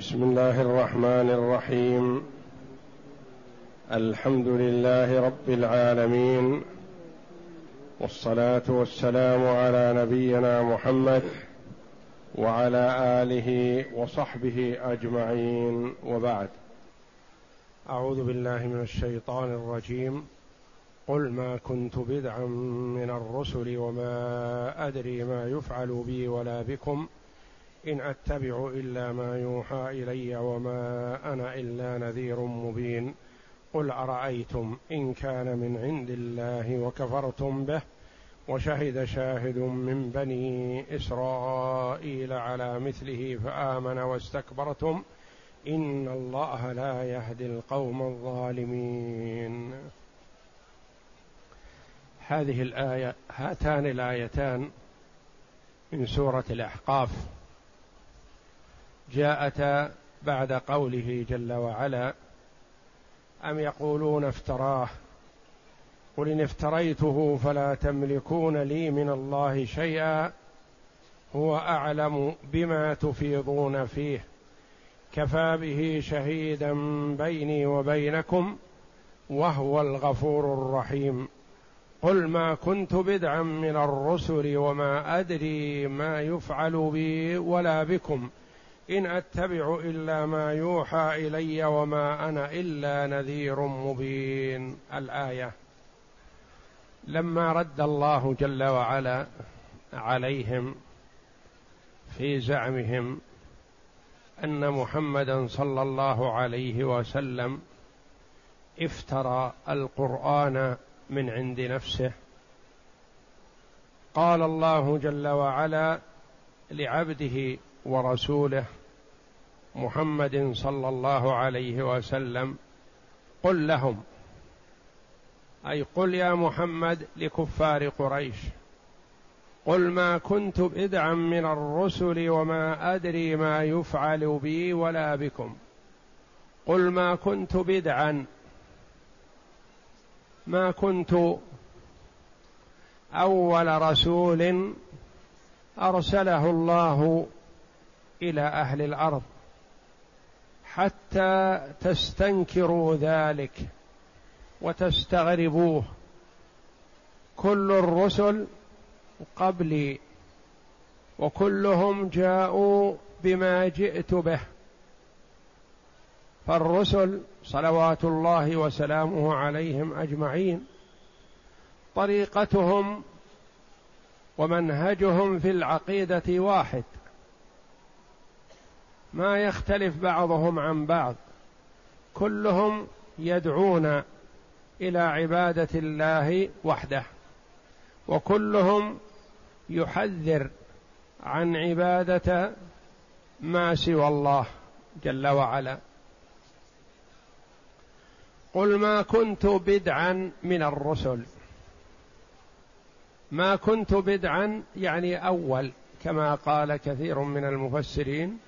بسم الله الرحمن الرحيم. الحمد لله رب العالمين. والصلاة والسلام على نبينا محمد وعلى آله وصحبه أجمعين. وبعد. أعوذ بالله من الشيطان الرجيم. قل ما كنت بدعا من الرسل وما أدري ما يفعل بي ولا بكم. إن أتبع إلا ما يوحى إلي وما أنا إلا نذير مبين. قل أرأيتم إن كان من عند الله وكفرتم به وشهد شاهد من بني إسرائيل على مثله فآمن واستكبرتم. إن الله لا يهدي القوم الظالمين. هذه الآية هاتان الآيتان من سورة الأحقاف. جاءتا بعد قوله جل وعلا أم يقولون افتراه؟ قل إن افتريته فلا تملكون لي من الله شيئا هو أعلم بما تفيضون فيه. كفى به شهيدا بيني وبينكم وهو الغفور الرحيم. قل ما كنت بدعا من الرسل وما أدري ما يفعل بي ولا بكم. إن أتبع إلا ما يوحى إلي وما أنا إلا نذير مبين. الآية لما رد الله جل وعلا عليهم في زعمهم أن محمدا صلى الله عليه وسلم افترى القرآن من عند نفسه. قال الله جل وعلا لعبده ورسوله محمد صلى الله عليه وسلم قل لهم أي قل يا محمد لكفار قريش قل ما كنت بدعا من الرسل وما أدري ما يفعل بي ولا بكم قل ما كنت بدعا ما كنت أول رسول أرسله الله إلى أهل الأرض. حتى تستنكروا ذلك وتستغربوه. كل الرسل قبلي وكلهم جاءوا بما جئت به. فالرسل صلوات الله وسلامه عليهم أجمعين. طريقتهم ومنهجهم في العقيدة واحد. ما يختلف بعضهم عن بعض. كلهم يدعون إلى عبادة الله وحده. وكلهم يحذر عن عبادة ما سوى الله جل وعلا. قل ما كنت بدعا من الرسل. ما كنت بدعا يعني أول كما قال كثير من المفسرين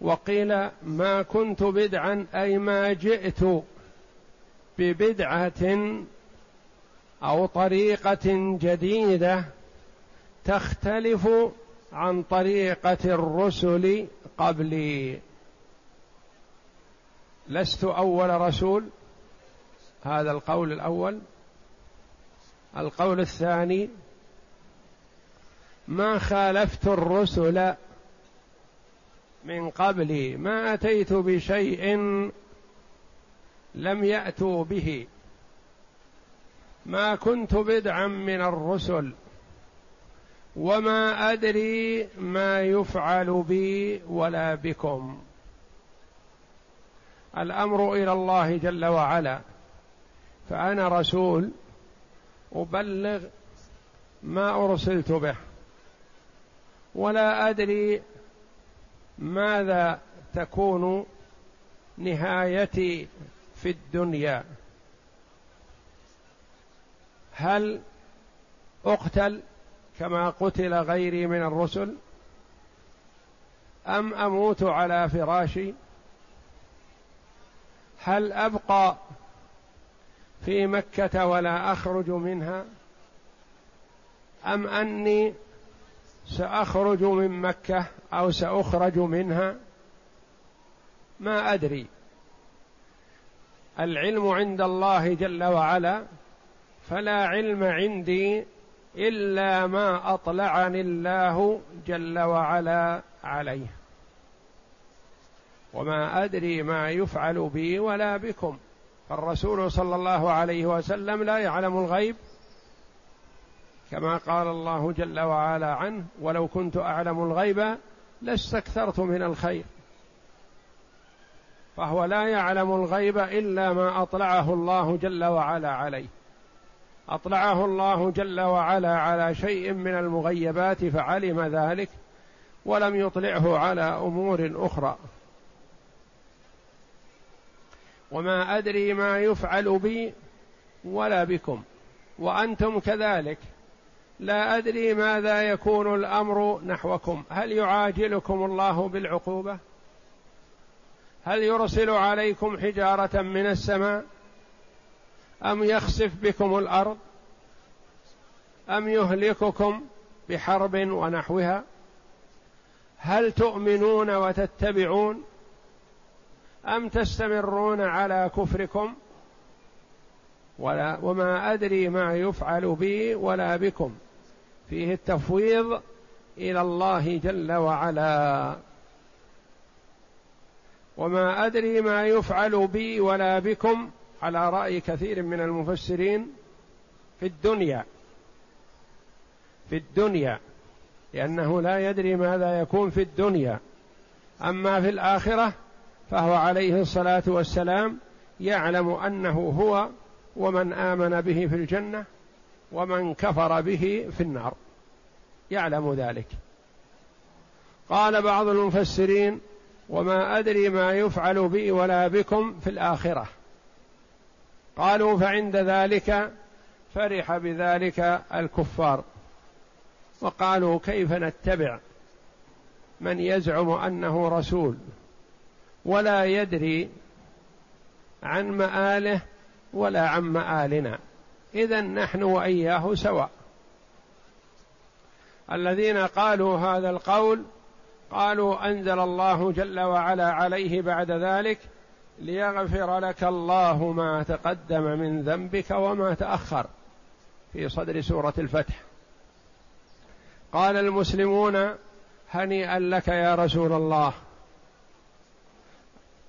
وقيل ما كنت بدعا أي ما جئت ببدعة أو طريقة جديدة تختلف عن طريقة الرسل قبلي. لست أول رسول؟ هذا القول الأول. القول الثاني ما خالفت الرسل من قبلي ما أتيت بشيء لم يأتوا به. ما كنت بدعا من الرسل وما أدري ما يفعل بي ولا بكم. الأمر إلى الله جل وعلا. فأنا رسول أبلغ ما أرسلت به ولا أدري ماذا تكون نهايتي في الدنيا؟ هل أقتل كما قتل غيري من الرسل؟ أم أموت على فراشي؟ هل أبقى في مكة ولا أخرج منها؟ أم أني سأخرج من مكة أو سأخرج منها؟ ما أدري. العلم عند الله جل وعلا فلا علم عندي إلا ما أطلعني الله جل وعلا عليه. وما أدري ما يفعل بي ولا بكم. فالرسول صلى الله عليه وسلم لا يعلم الغيب كما قال الله جل وعلا عنه ولو كنت أعلم الغيب لاستكثرت من الخير فهو لا يعلم الغيب إلا ما أطلعه الله جل وعلا عليه. أطلعه الله جل وعلا على شيء من المغيبات فعلم ذلك ولم يطلعه على أمور أخرى. وما أدري ما يفعل بي ولا بكم وأنتم كذلك. لا أدري ماذا يكون الأمر نحوكم. هل يعاجلكم الله بالعقوبة؟ هل يرسل عليكم حجارة من السماء؟ أم يخسف بكم الأرض؟ أم يهلككم بحرب ونحوها؟ هل تؤمنون وتتبعون؟ أم تستمرون على كفركم؟ ولا وما أدري ما يفعل بي ولا بكم. فيه التفويض إلى الله جل وعلا. وما أدري ما يفعل بي ولا بكم على رأي كثير من المفسرين في الدنيا في الدنيا لأنه لا يدري ماذا يكون في الدنيا. أما في الآخرة فهو عليه الصلاة والسلام يعلم أنه هو ومن آمن به في الجنة ومن كفر به في النار. يعلم ذلك. قال بعض المفسرين وما أدري ما يفعل بي ولا بكم في الآخرة. قالوا فعند ذلك فرح بذلك الكفار. وقالوا كيف نتبع من يزعم أنه رسول ولا يدري عن مآله ولا عن مآلنا؟ إذا نحن وإياه سواء. الذين قالوا هذا القول قالوا أنزل الله جل وعلا عليه بعد ذلك ليغفر لك الله ما تقدم من ذنبك وما تأخر في صدر سورة الفتح. قال المسلمون هنيئا لك يا رسول الله.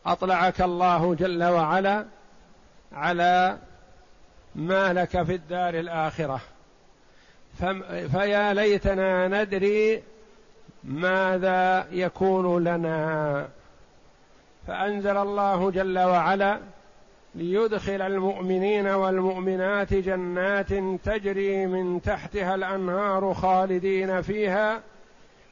أطلعك الله جل وعلا على ما لك في الدار الآخرة. فيا ليتنا ندري ماذا يكون لنا. فأنزل الله جل وعلا ليدخل المؤمنين والمؤمنات جنات تجري من تحتها الأنهار خالدين فيها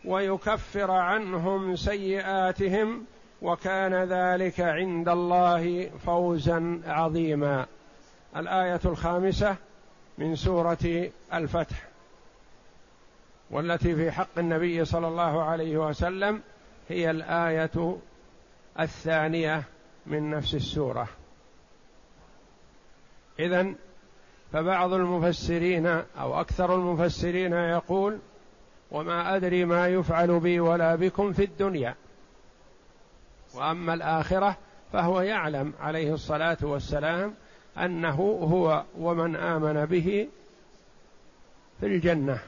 ويكفر عنهم سيئاتهم وكان ذلك عند الله فوزا عظيما. الآية الخامسة من سورة الفتح والتي في حق النبي صلى الله عليه وسلم هي الآية الثانية من نفس السورة. اذا فبعض المفسرين أو أكثر المفسرين يقول وما أدري ما يفعل بي ولا بكم في الدنيا. وأما الآخرة فهو يعلم عليه الصلاة والسلام أنه هو ومن آمن به في الجنة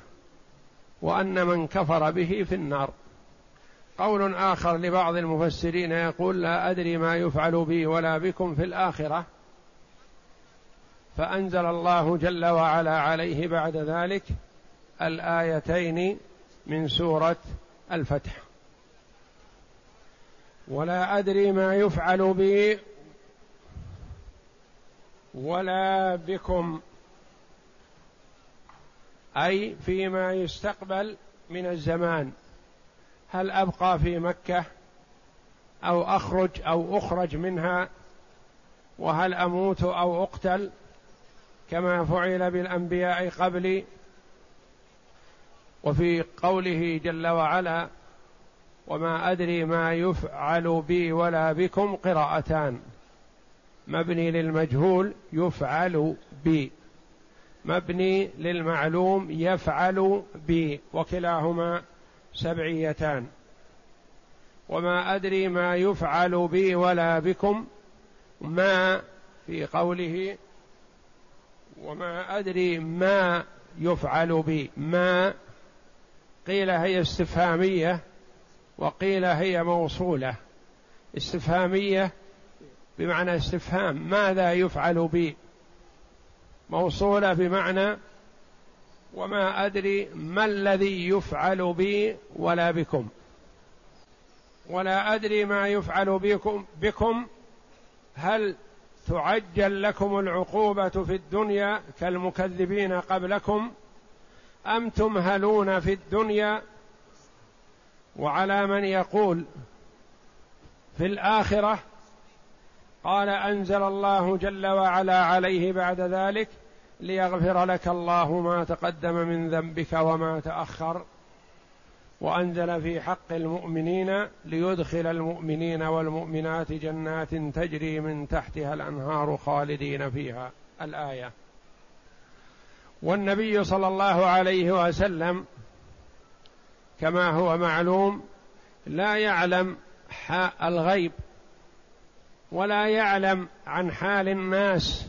وأن من كفر به في النار. قول آخر لبعض المفسرين يقول لا أدري ما يفعل بي ولا بكم في الآخرة. فأنزل الله جل وعلا عليه بعد ذلك الآيتين من سورة الفتح. ولا أدري ما يفعل بي ولا بكم. أي فيما يستقبل من الزمان. هل أبقى في مكة أو أخرج أو أخرج منها؟ وهل أموت أو أقتل؟ كما فعل بالأنبياء قبلي. وفي قوله جل وعلا وما أدري ما يفعل بي ولا بكم قراءتان مبني للمجهول يفعل بي مبني للمعلوم يفعل بي وكلاهما سبعيتان. وما أدري ما يفعل بي ولا بكم. ما في قوله. وما أدري ما يفعل بي ما. قيل هي استفهامية. وقيل هي موصولة. استفهامية بمعنى استفهام ماذا يفعل بي؟ موصولة بمعنى وما أدري ما الذي يفعل بي ولا بكم. ولا أدري ما يفعل بكم بكم. هل تعجل لكم العقوبة في الدنيا كالمكذبين قبلكم؟ أم تمهلون في الدنيا؟ وعلى من يقول في الآخرة قال أنزل الله جل وعلا عليه بعد ذلك ليغفر لك الله ما تقدم من ذنبك وما تأخر. وأنزل في حق المؤمنين ليدخل المؤمنين والمؤمنات جنات تجري من تحتها الأنهار خالدين فيها. الآية. والنبي صلى الله عليه وسلم كما هو معلوم لا يعلم الغيب. ولا يعلم عن حال الناس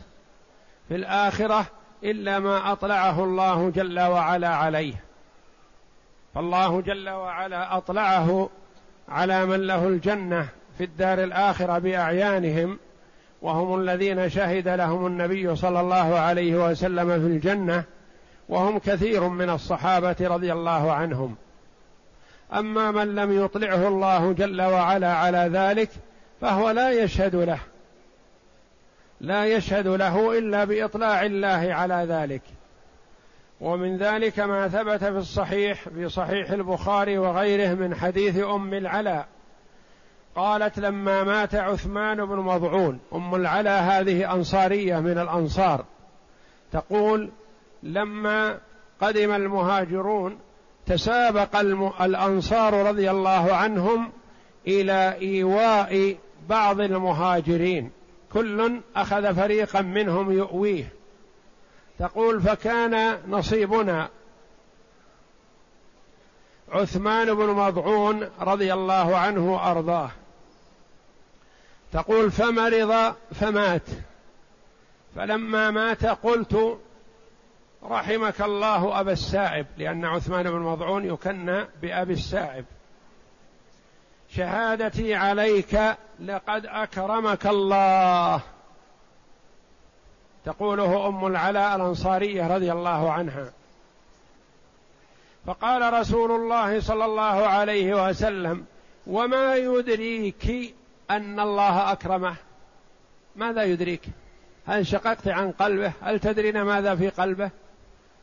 في الآخرة إلا ما أطلعه الله جل وعلا عليه. فالله جل وعلا أطلعه على من له الجنة في الدار الآخرة بأعيانهم وهم الذين شهد لهم النبي صلى الله عليه وسلم في الجنة وهم كثير من الصحابة رضي الله عنهم. أما من لم يطلعه الله جل وعلا على ذلك فهو لا يشهد له. لا يشهد له إلا بإطلاع الله على ذلك. ومن ذلك ما ثبت في الصحيح في صحيح البخاري وغيره من حديث أم العلاء. قالت لما مات عثمان بن مضعون أم العلاء هذه أنصارية من الأنصار تقول لما قدم المهاجرون تسابق الأنصار رضي الله عنهم إلى إيواء بعض المهاجرين. كل أخذ فريقا منهم يؤويه. تقول فكان نصيبنا. عثمان بن مضعون رضي الله عنه وأرضاه. تقول فمرض فمات. فلما مات قلت رحمك الله أبا السائب لأن عثمان بن مضعون يكنى بأبي السائب. شهادتي عليك لقد أكرمك الله. تقوله أم العلاء الأنصارية رضي الله عنها. فقال رسول الله صلى الله عليه وسلم وما يدريك أن الله أكرمه؟ ماذا يدريك؟ هل شققت عن قلبه؟ هل تدرين ماذا في قلبه؟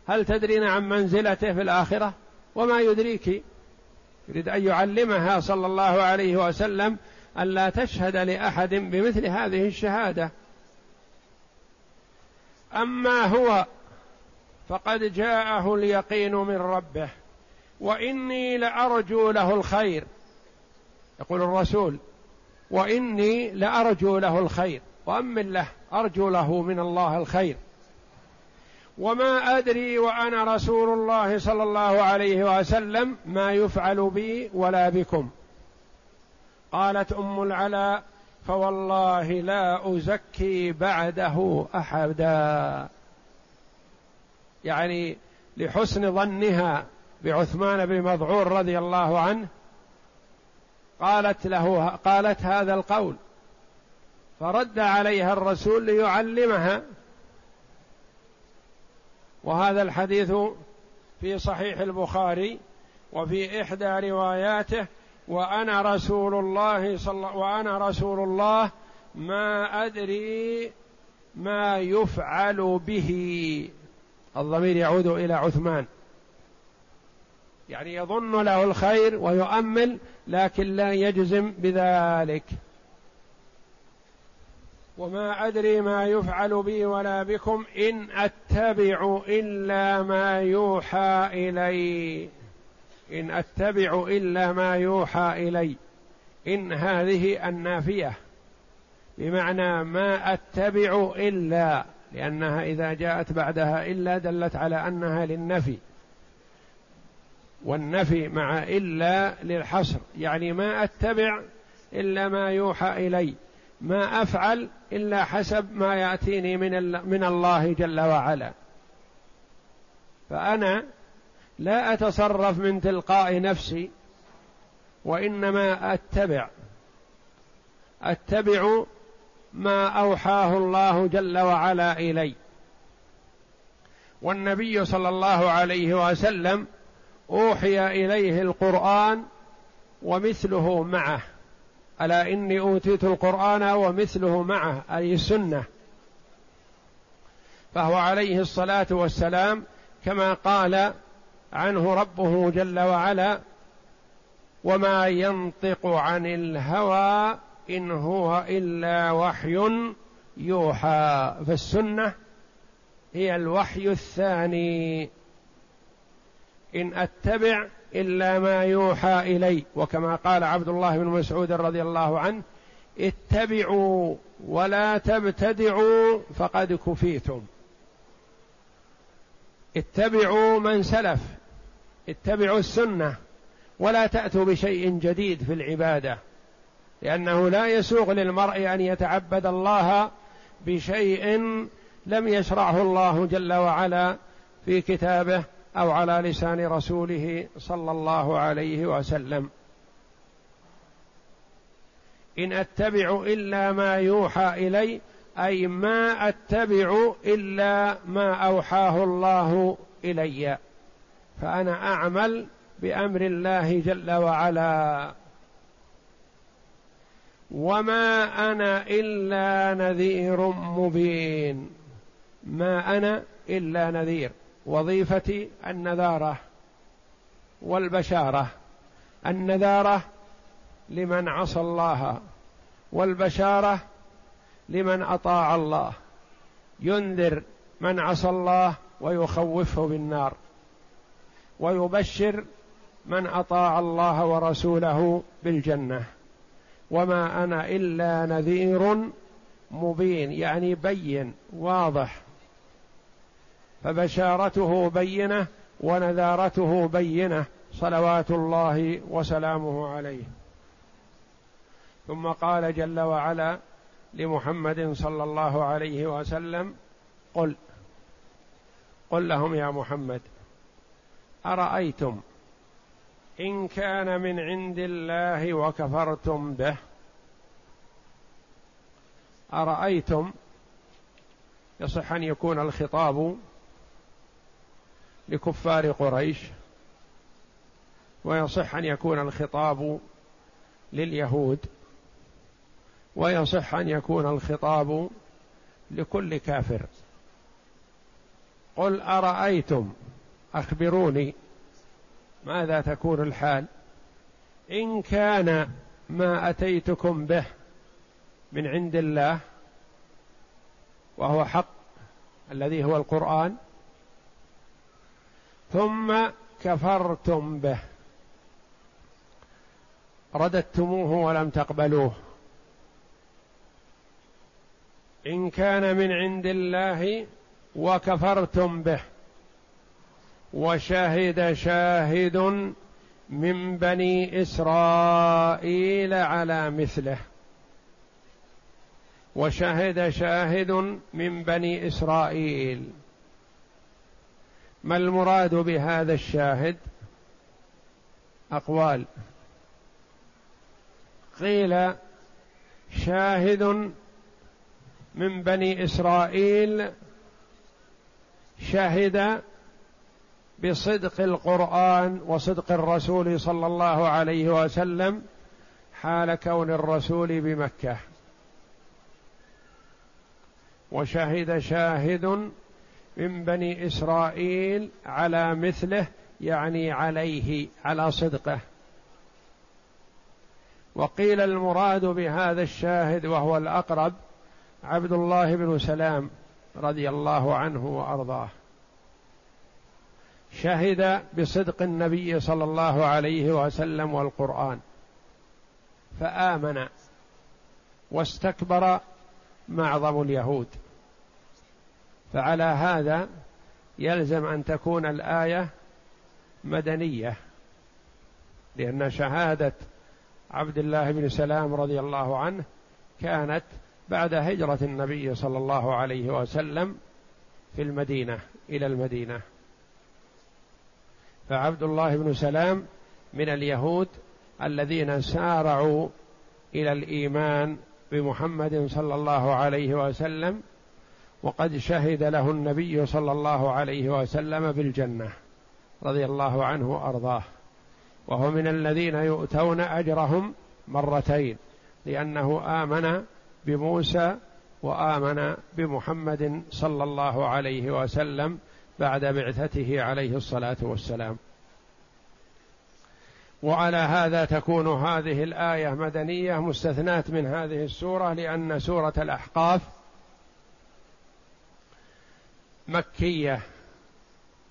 هل تدرين عن منزلته في الآخرة؟ وما يدريك؟ يريد أن يعلمها صلى الله عليه وسلم أن لا تشهد لأحد بمثل هذه الشهادة. أما هو فقد جاءه اليقين من ربه وإني لأرجو له الخير. يقول الرسول وإني لأرجو له الخير وأمن له أرجو له من الله الخير. وما أدري وأنا رسول الله صلى الله عليه وسلم ما يفعل بي ولا بكم. قالت أم العلاء فوالله لا أزكي بعده أحدا. يعني لحسن ظنها بعثمان بن مضعون رضي الله عنه قالت له قالت هذا القول فرد عليها الرسول ليعلمها وهذا الحديث في صحيح البخاري وفي إحدى رواياته وأنا رسول الله صلى وأنا رسول الله ما أدري ما يفعل به. الضمير يعود إلى عثمان. يعني يظن له الخير ويؤمل لكن لا يجزم بذلك. وما أدري ما يفعل بي ولا بكم إن أتبع إلا ما يوحى إلي. إن أتبع إلا ما يوحى إلي. إن هذه النافية. بمعنى ما أتبع إلا لأنها إذا جاءت بعدها إلا دلت على أنها للنفي. والنفي مع إلا للحصر. يعني ما أتبع إلا ما يوحى إلي. ما أفعل إلا حسب ما يأتيني من, من الله جل وعلا. فأنا لا أتصرف من تلقاء نفسي وإنما أتبع. أتبع ما أوحاه الله جل وعلا إلي. والنبي صلى الله عليه وسلم أوحي إليه القرآن ومثله معه. ألا إني أوتيت القرآن ومثله معه أي السنة فهو عليه الصلاة والسلام كما قال عنه ربه جل وعلا وما ينطق عن الهوى إن هو إلا وحي يوحى فالسنة هي الوحي الثاني. إن أتبع إلا ما يوحى إلي. وكما قال عبد الله بن مسعود رضي الله عنه اتبعوا ولا تبتدعوا فقد كفيتم. اتبعوا من سلف اتبعوا السنة ولا تأتوا بشيء جديد في العبادة لأنه لا يسوغ للمرء أن يتعبد الله بشيء لم يشرعه الله جل وعلا في كتابه. أو على لسان رسوله صلى الله عليه وسلم. إن أتبع إلا ما يوحى إلي أي ما أتبع إلا ما أوحاه الله إلي. فأنا أعمل بأمر الله جل وعلا. وما أنا إلا نذير مبين. ما أنا إلا نذير. وظيفتي النذارة والبشارة. النذارة لمن عصى الله والبشارة لمن أطاع الله. ينذر من عصى الله ويخوفه بالنار. ويبشر من أطاع الله ورسوله بالجنة. وما أنا إلا نذير مبين يعني بين واضح. فبشارته بينة ونذارته بينة صلوات الله وسلامه عليه. ثم قال جل وعلا لمحمد صلى الله عليه وسلم قل قل لهم يا محمد أرأيتم إن كان من عند الله وكفرتم به؟ أرأيتم؟ يصح أن يكون الخطاب لكفار قريش ويصح أن يكون الخطاب لليهود ويصح أن يكون الخطاب لكل كافر. قل أرأيتم أخبروني ماذا تكون الحال؟ إن كان ما أتيتكم به من عند الله وهو حق الذي هو القرآن ثم كفرتم به. رددتموه ولم تقبلوه. إن كان من عند الله وكفرتم به. وشهد شاهد من بني إسرائيل على مثله. وشهد شاهد من بني إسرائيل. ما المراد بهذا الشاهد؟ أقوال. قيل شاهد من بني إسرائيل شهد بصدق القرآن وصدق الرسول صلى الله عليه وسلم حال كون الرسول بمكة. وشهد شاهد من بني إسرائيل على مثله يعني عليه على صدقه. وقيل المراد بهذا الشاهد وهو الأقرب عبد الله بن سلام رضي الله عنه وأرضاه. شهد بصدق النبي صلى الله عليه وسلم والقرآن. فآمن واستكبر معظم اليهود. فعلى هذا يلزم أن تكون الآية مدنية لأن شهادة عبد الله بن سلام رضي الله عنه كانت بعد هجرة النبي صلى الله عليه وسلم في المدينة إلى المدينة. فعبد الله بن سلام من اليهود الذين سارعوا إلى الإيمان بمحمد صلى الله عليه وسلم وقد شهد له النبي صلى الله عليه وسلم بالجنة رضي الله عنه وأرضاه. وهو من الذين يؤتون أجرهم مرتين لأنه آمن بموسى وآمن بمحمد صلى الله عليه وسلم بعد بعثته عليه الصلاة والسلام. وعلى هذا تكون هذه الآية مدنية مستثناة من هذه السورة لأن سورة الأحقاف مكية.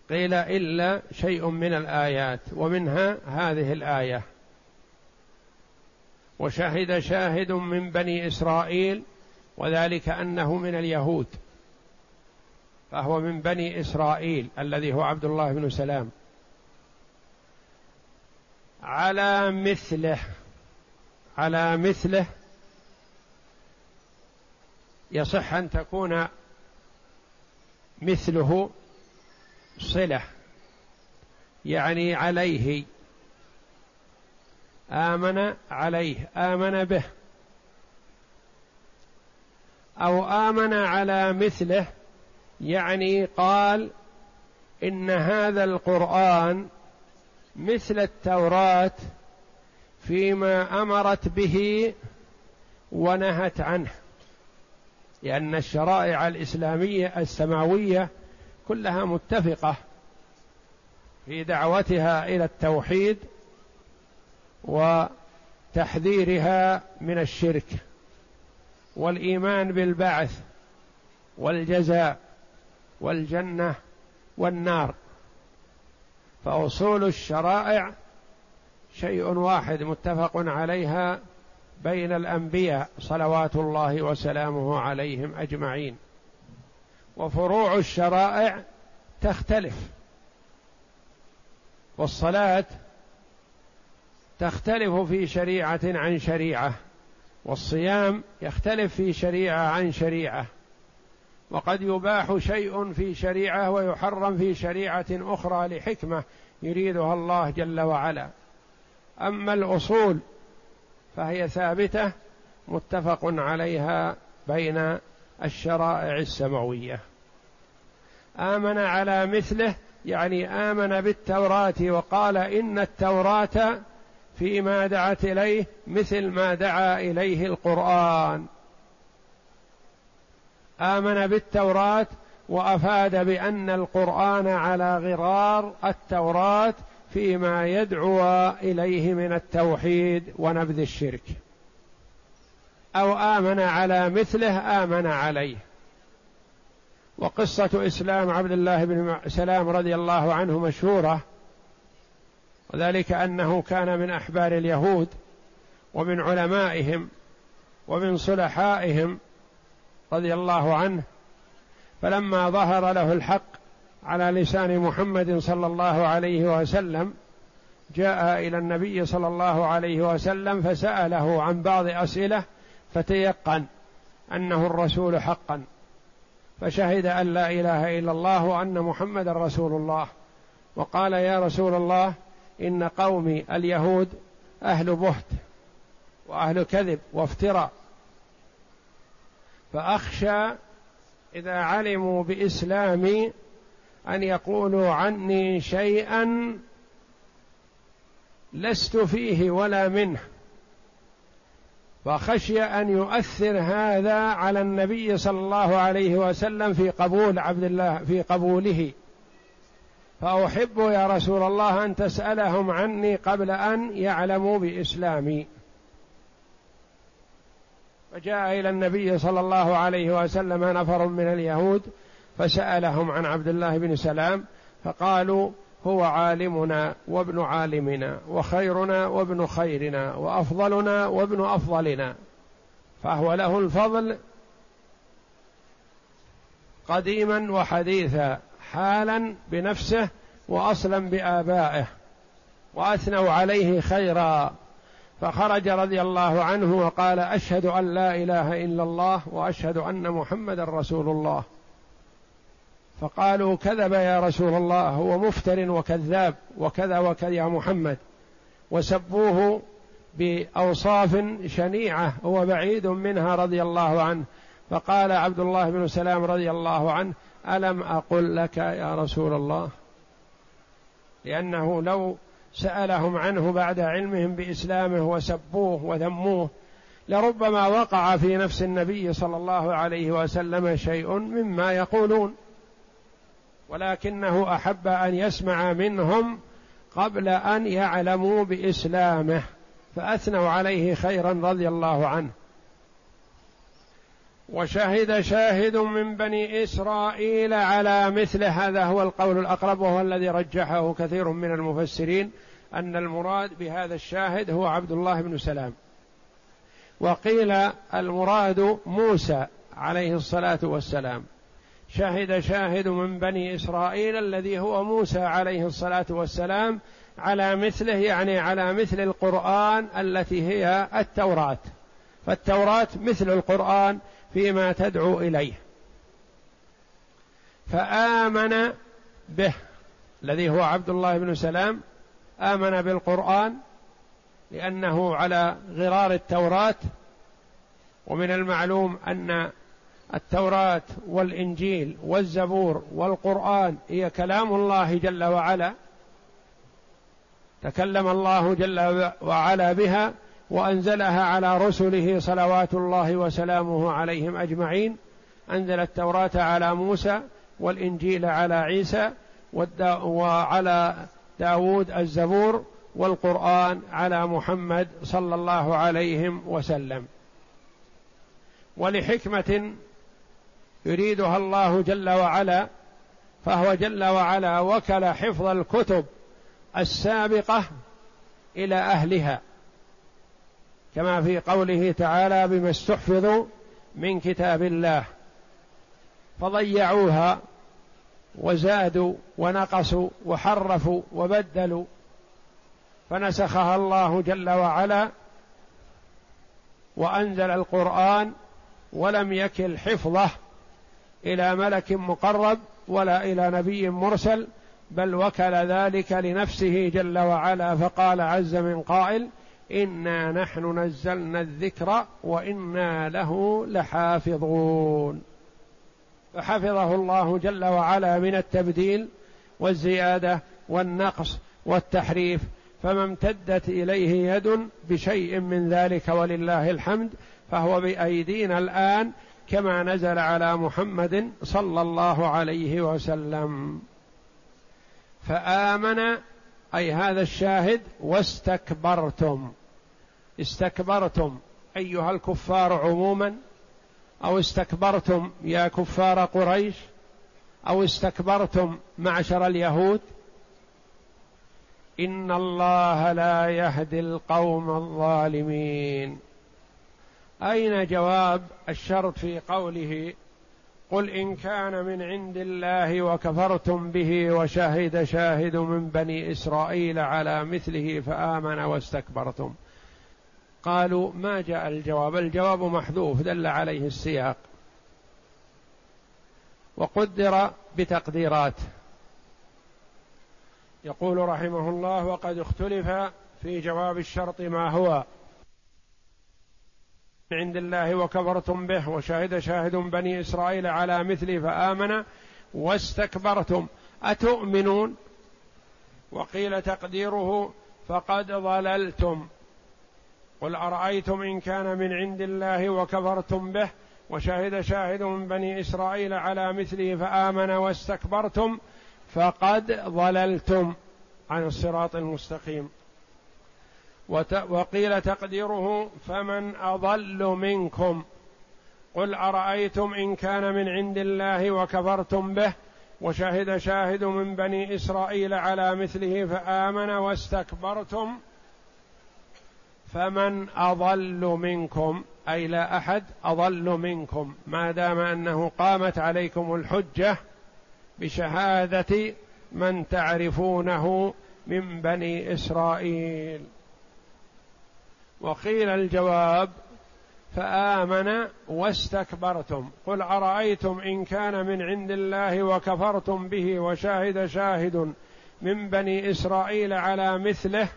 قيل إلا شيء من الآيات ومنها هذه الآية. وشهد شاهد من بني إسرائيل وذلك أنه من اليهود. فهو من بني إسرائيل الذي هو عبد الله بن سلام. على مثله على مثله يصح أن تكون مثله صلة يعني عليه آمن عليه آمن به أو آمن على مثله يعني قال إن هذا القرآن مثل التوراة فيما أمرت به ونهت عنه. لأن الشرائع الإسلامية السماوية كلها متفقة في دعوتها إلى التوحيد وتحذيرها من الشرك والإيمان بالبعث والجزاء والجنة والنار. فأصول الشرائع شيء واحد متفق عليها بين الأنبياء صلوات الله وسلامه عليهم أجمعين. وفروع الشرائع تختلف. والصلاة تختلف في شريعة عن شريعة. والصيام يختلف في شريعة عن شريعة. وقد يباح شيء في شريعة ويحرم في شريعة أخرى لحكمة يريدها الله جل وعلا. أما الأصول فهي ثابتة متفق عليها بين الشرائع السماوية. آمن على مثله يعني آمن بالتوراة وقال إن التوراة فيما دعت إليه مثل ما دعا إليه القرآن. آمن بالتوراة وأفاد بأن القرآن على غرار التوراة فيما يدعو إليه من التوحيد ونبذ الشرك. أو آمن على مثله آمن عليه. وقصة إسلام عبد الله بن سلام رضي الله عنه مشهورة. وذلك أنه كان من أحبار اليهود ومن علمائهم ومن صلحائهم رضي الله عنه. فلما ظهر له الحق على لسان محمد صلى الله عليه وسلم جاء إلى النبي صلى الله عليه وسلم فسأله عن بعض أسئلة فتيقن أنه الرسول حقا فشهد أن لا إله إلا الله وأن محمدا رسول الله. وقال يا رسول الله إن قومي اليهود أهل بهت وأهل كذب وافتراء. فأخشى إذا علموا بإسلامي أن يقولوا عني شيئا لست فيه ولا منه. فخشي أن يؤثر هذا على النبي صلى الله عليه وسلم في قبول عبد الله في قبوله. فأحب يا رسول الله أن تسألهم عني قبل أن يعلموا بإسلامي. فجاء إلى النبي صلى الله عليه وسلم نفر من اليهود فسألهم عن عبد الله بن سلام فقالوا هو عالمنا وابن عالمنا وخيرنا وابن خيرنا وأفضلنا وابن أفضلنا فهو له الفضل قديما وحديثا حالا بنفسه وأصلا بآبائه وأثنوا عليه خيرا. فخرج رضي الله عنه وقال أشهد أن لا إله إلا الله وأشهد أن محمدا رسول الله. فقالوا كذب يا رسول الله هو مفتر وكذاب وكذا وكذا يا محمد. وسبوه بأوصاف شنيعة هو بعيد منها رضي الله عنه. فقال عبد الله بن سلام رضي الله عنه ألم أقل لك يا رسول الله؟ لأنه لو سألهم عنه بعد علمهم بإسلامه وسبوه وذموه لربما وقع في نفس النبي صلى الله عليه وسلم شيء مما يقولون. ولكنه أحب أن يسمع منهم قبل أن يعلموا بإسلامه فأثنوا عليه خيرا رضي الله عنه. وشهد شاهد من بني إسرائيل على مثل هذا هو القول الأقرب وهو الذي رجحه كثير من المفسرين أن المراد بهذا الشاهد هو عبد الله بن سلام. وقيل المراد موسى عليه الصلاة والسلام. شهد شاهد من بني إسرائيل الذي هو موسى عليه الصلاة والسلام على مثله يعني على مثل القرآن التي هي التوراة. فالتوراة مثل القرآن فيما تدعو إليه. فآمن به الذي هو عبد الله بن سلام آمن بالقرآن لأنه على غرار التوراة. ومن المعلوم أن التوراة والإنجيل والزبور والقرآن هي كلام الله جل وعلا تكلم الله جل وعلا بها وأنزلها على رسله صلوات الله وسلامه عليهم أجمعين أنزل التوراة على موسى والإنجيل على عيسى وعلى داود الزبور والقرآن على محمد صلى الله عليه وسلم. ولحكمة يريدها الله جل وعلا فهو جل وعلا وكل حفظ الكتب السابقة إلى أهلها. كما في قوله تعالى بما استحفظوا من كتاب الله. فضيعوها وزادوا ونقصوا وحرفوا وبدلوا. فنسخها الله جل وعلا وأنزل القرآن ولم يكل حفظه. إلى ملك مقرب ولا إلى نبي مرسل بل وكل ذلك لنفسه جل وعلا فقال عز من قائل إنا نحن نزلنا الذكر وإنا له لحافظون. فحفظه الله جل وعلا من التبديل والزيادة والنقص والتحريف فما امتدت إليه يد بشيء من ذلك ولله الحمد فهو بأيدينا الآن كما نزل على محمد صلى الله عليه وسلم. فآمن أي هذا الشاهد واستكبرتم. استكبرتم أيها الكفار عموما أو استكبرتم يا كفار قريش؟ أو استكبرتم معشر اليهود؟ إن الله لا يهدي القوم الظالمين. أين جواب الشرط في قوله قل إن كان من عند الله وكفرتم به وشهد شاهد من بني إسرائيل على مثله فآمن واستكبرتم؟ قالوا ما جاء الجواب؟ الجواب محذوف دل عليه السياق. وقدر بتقديرات. يقول رحمه الله وقد اختلف في جواب الشرط ما هو. عند الله وكفرتم به وشهد شاهد بني إسرائيل على مثله فآمن واستكبرتم. أتؤمنون؟ وقيل تقديره فقد ضللتم. قل أرأيتم إن كان من عند الله وكفرتم به وشهد شاهد من بني إسرائيل على مثله فآمن واستكبرتم فقد ضللتم. عن الصراط المستقيم. وقيل تقديره فمن أضل منكم. قل أرأيتم إن كان من عند الله وكفرتم به وشهد شاهد من بني إسرائيل على مثله فآمن واستكبرتم فمن أضل منكم. أي لا أحد أضل منكم ما دام أنه قامت عليكم الحجة بشهادة من تعرفونه من بني إسرائيل. وقيل الجواب فآمن واستكبرتم. قل أرأيتم إن كان من عند الله وكفرتم به وشاهد شاهد من بني إسرائيل على مثله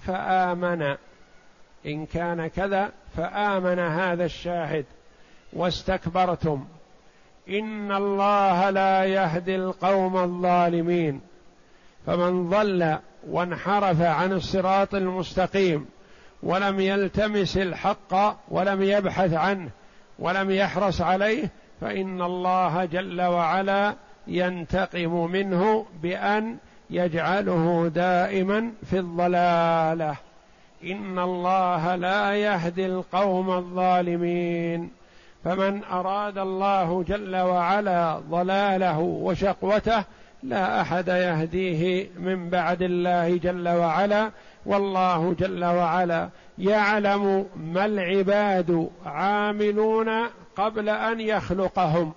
فآمن. إن كان كذا فآمن هذا الشاهد واستكبرتم. إن الله لا يهدي القوم الظالمين. فمن ضل وانحرف عن الصراط المستقيم ولم يلتمس الحق ولم يبحث عنه ولم يحرص عليه فإن الله جل وعلا ينتقم منه بأن يجعله دائما في الضلالة. إن الله لا يهدي القوم الظالمين. فمن أراد الله جل وعلا ضلاله وشقوته لا أحد يهديه من بعد الله جل وعلا والله جل وعلا يعلم ما العباد عاملون قبل أن يخلقهم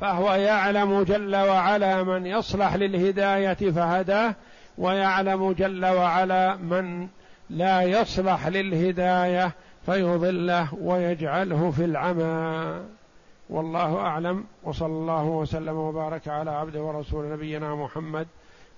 فهو يعلم جل وعلا من يصلح للهداية فهداه ويعلم جل وعلا من لا يصلح للهداية فيضله ويجعله في العمى. والله أعلم وصلى الله وسلم وبارك على عبده ورسول نبينا محمد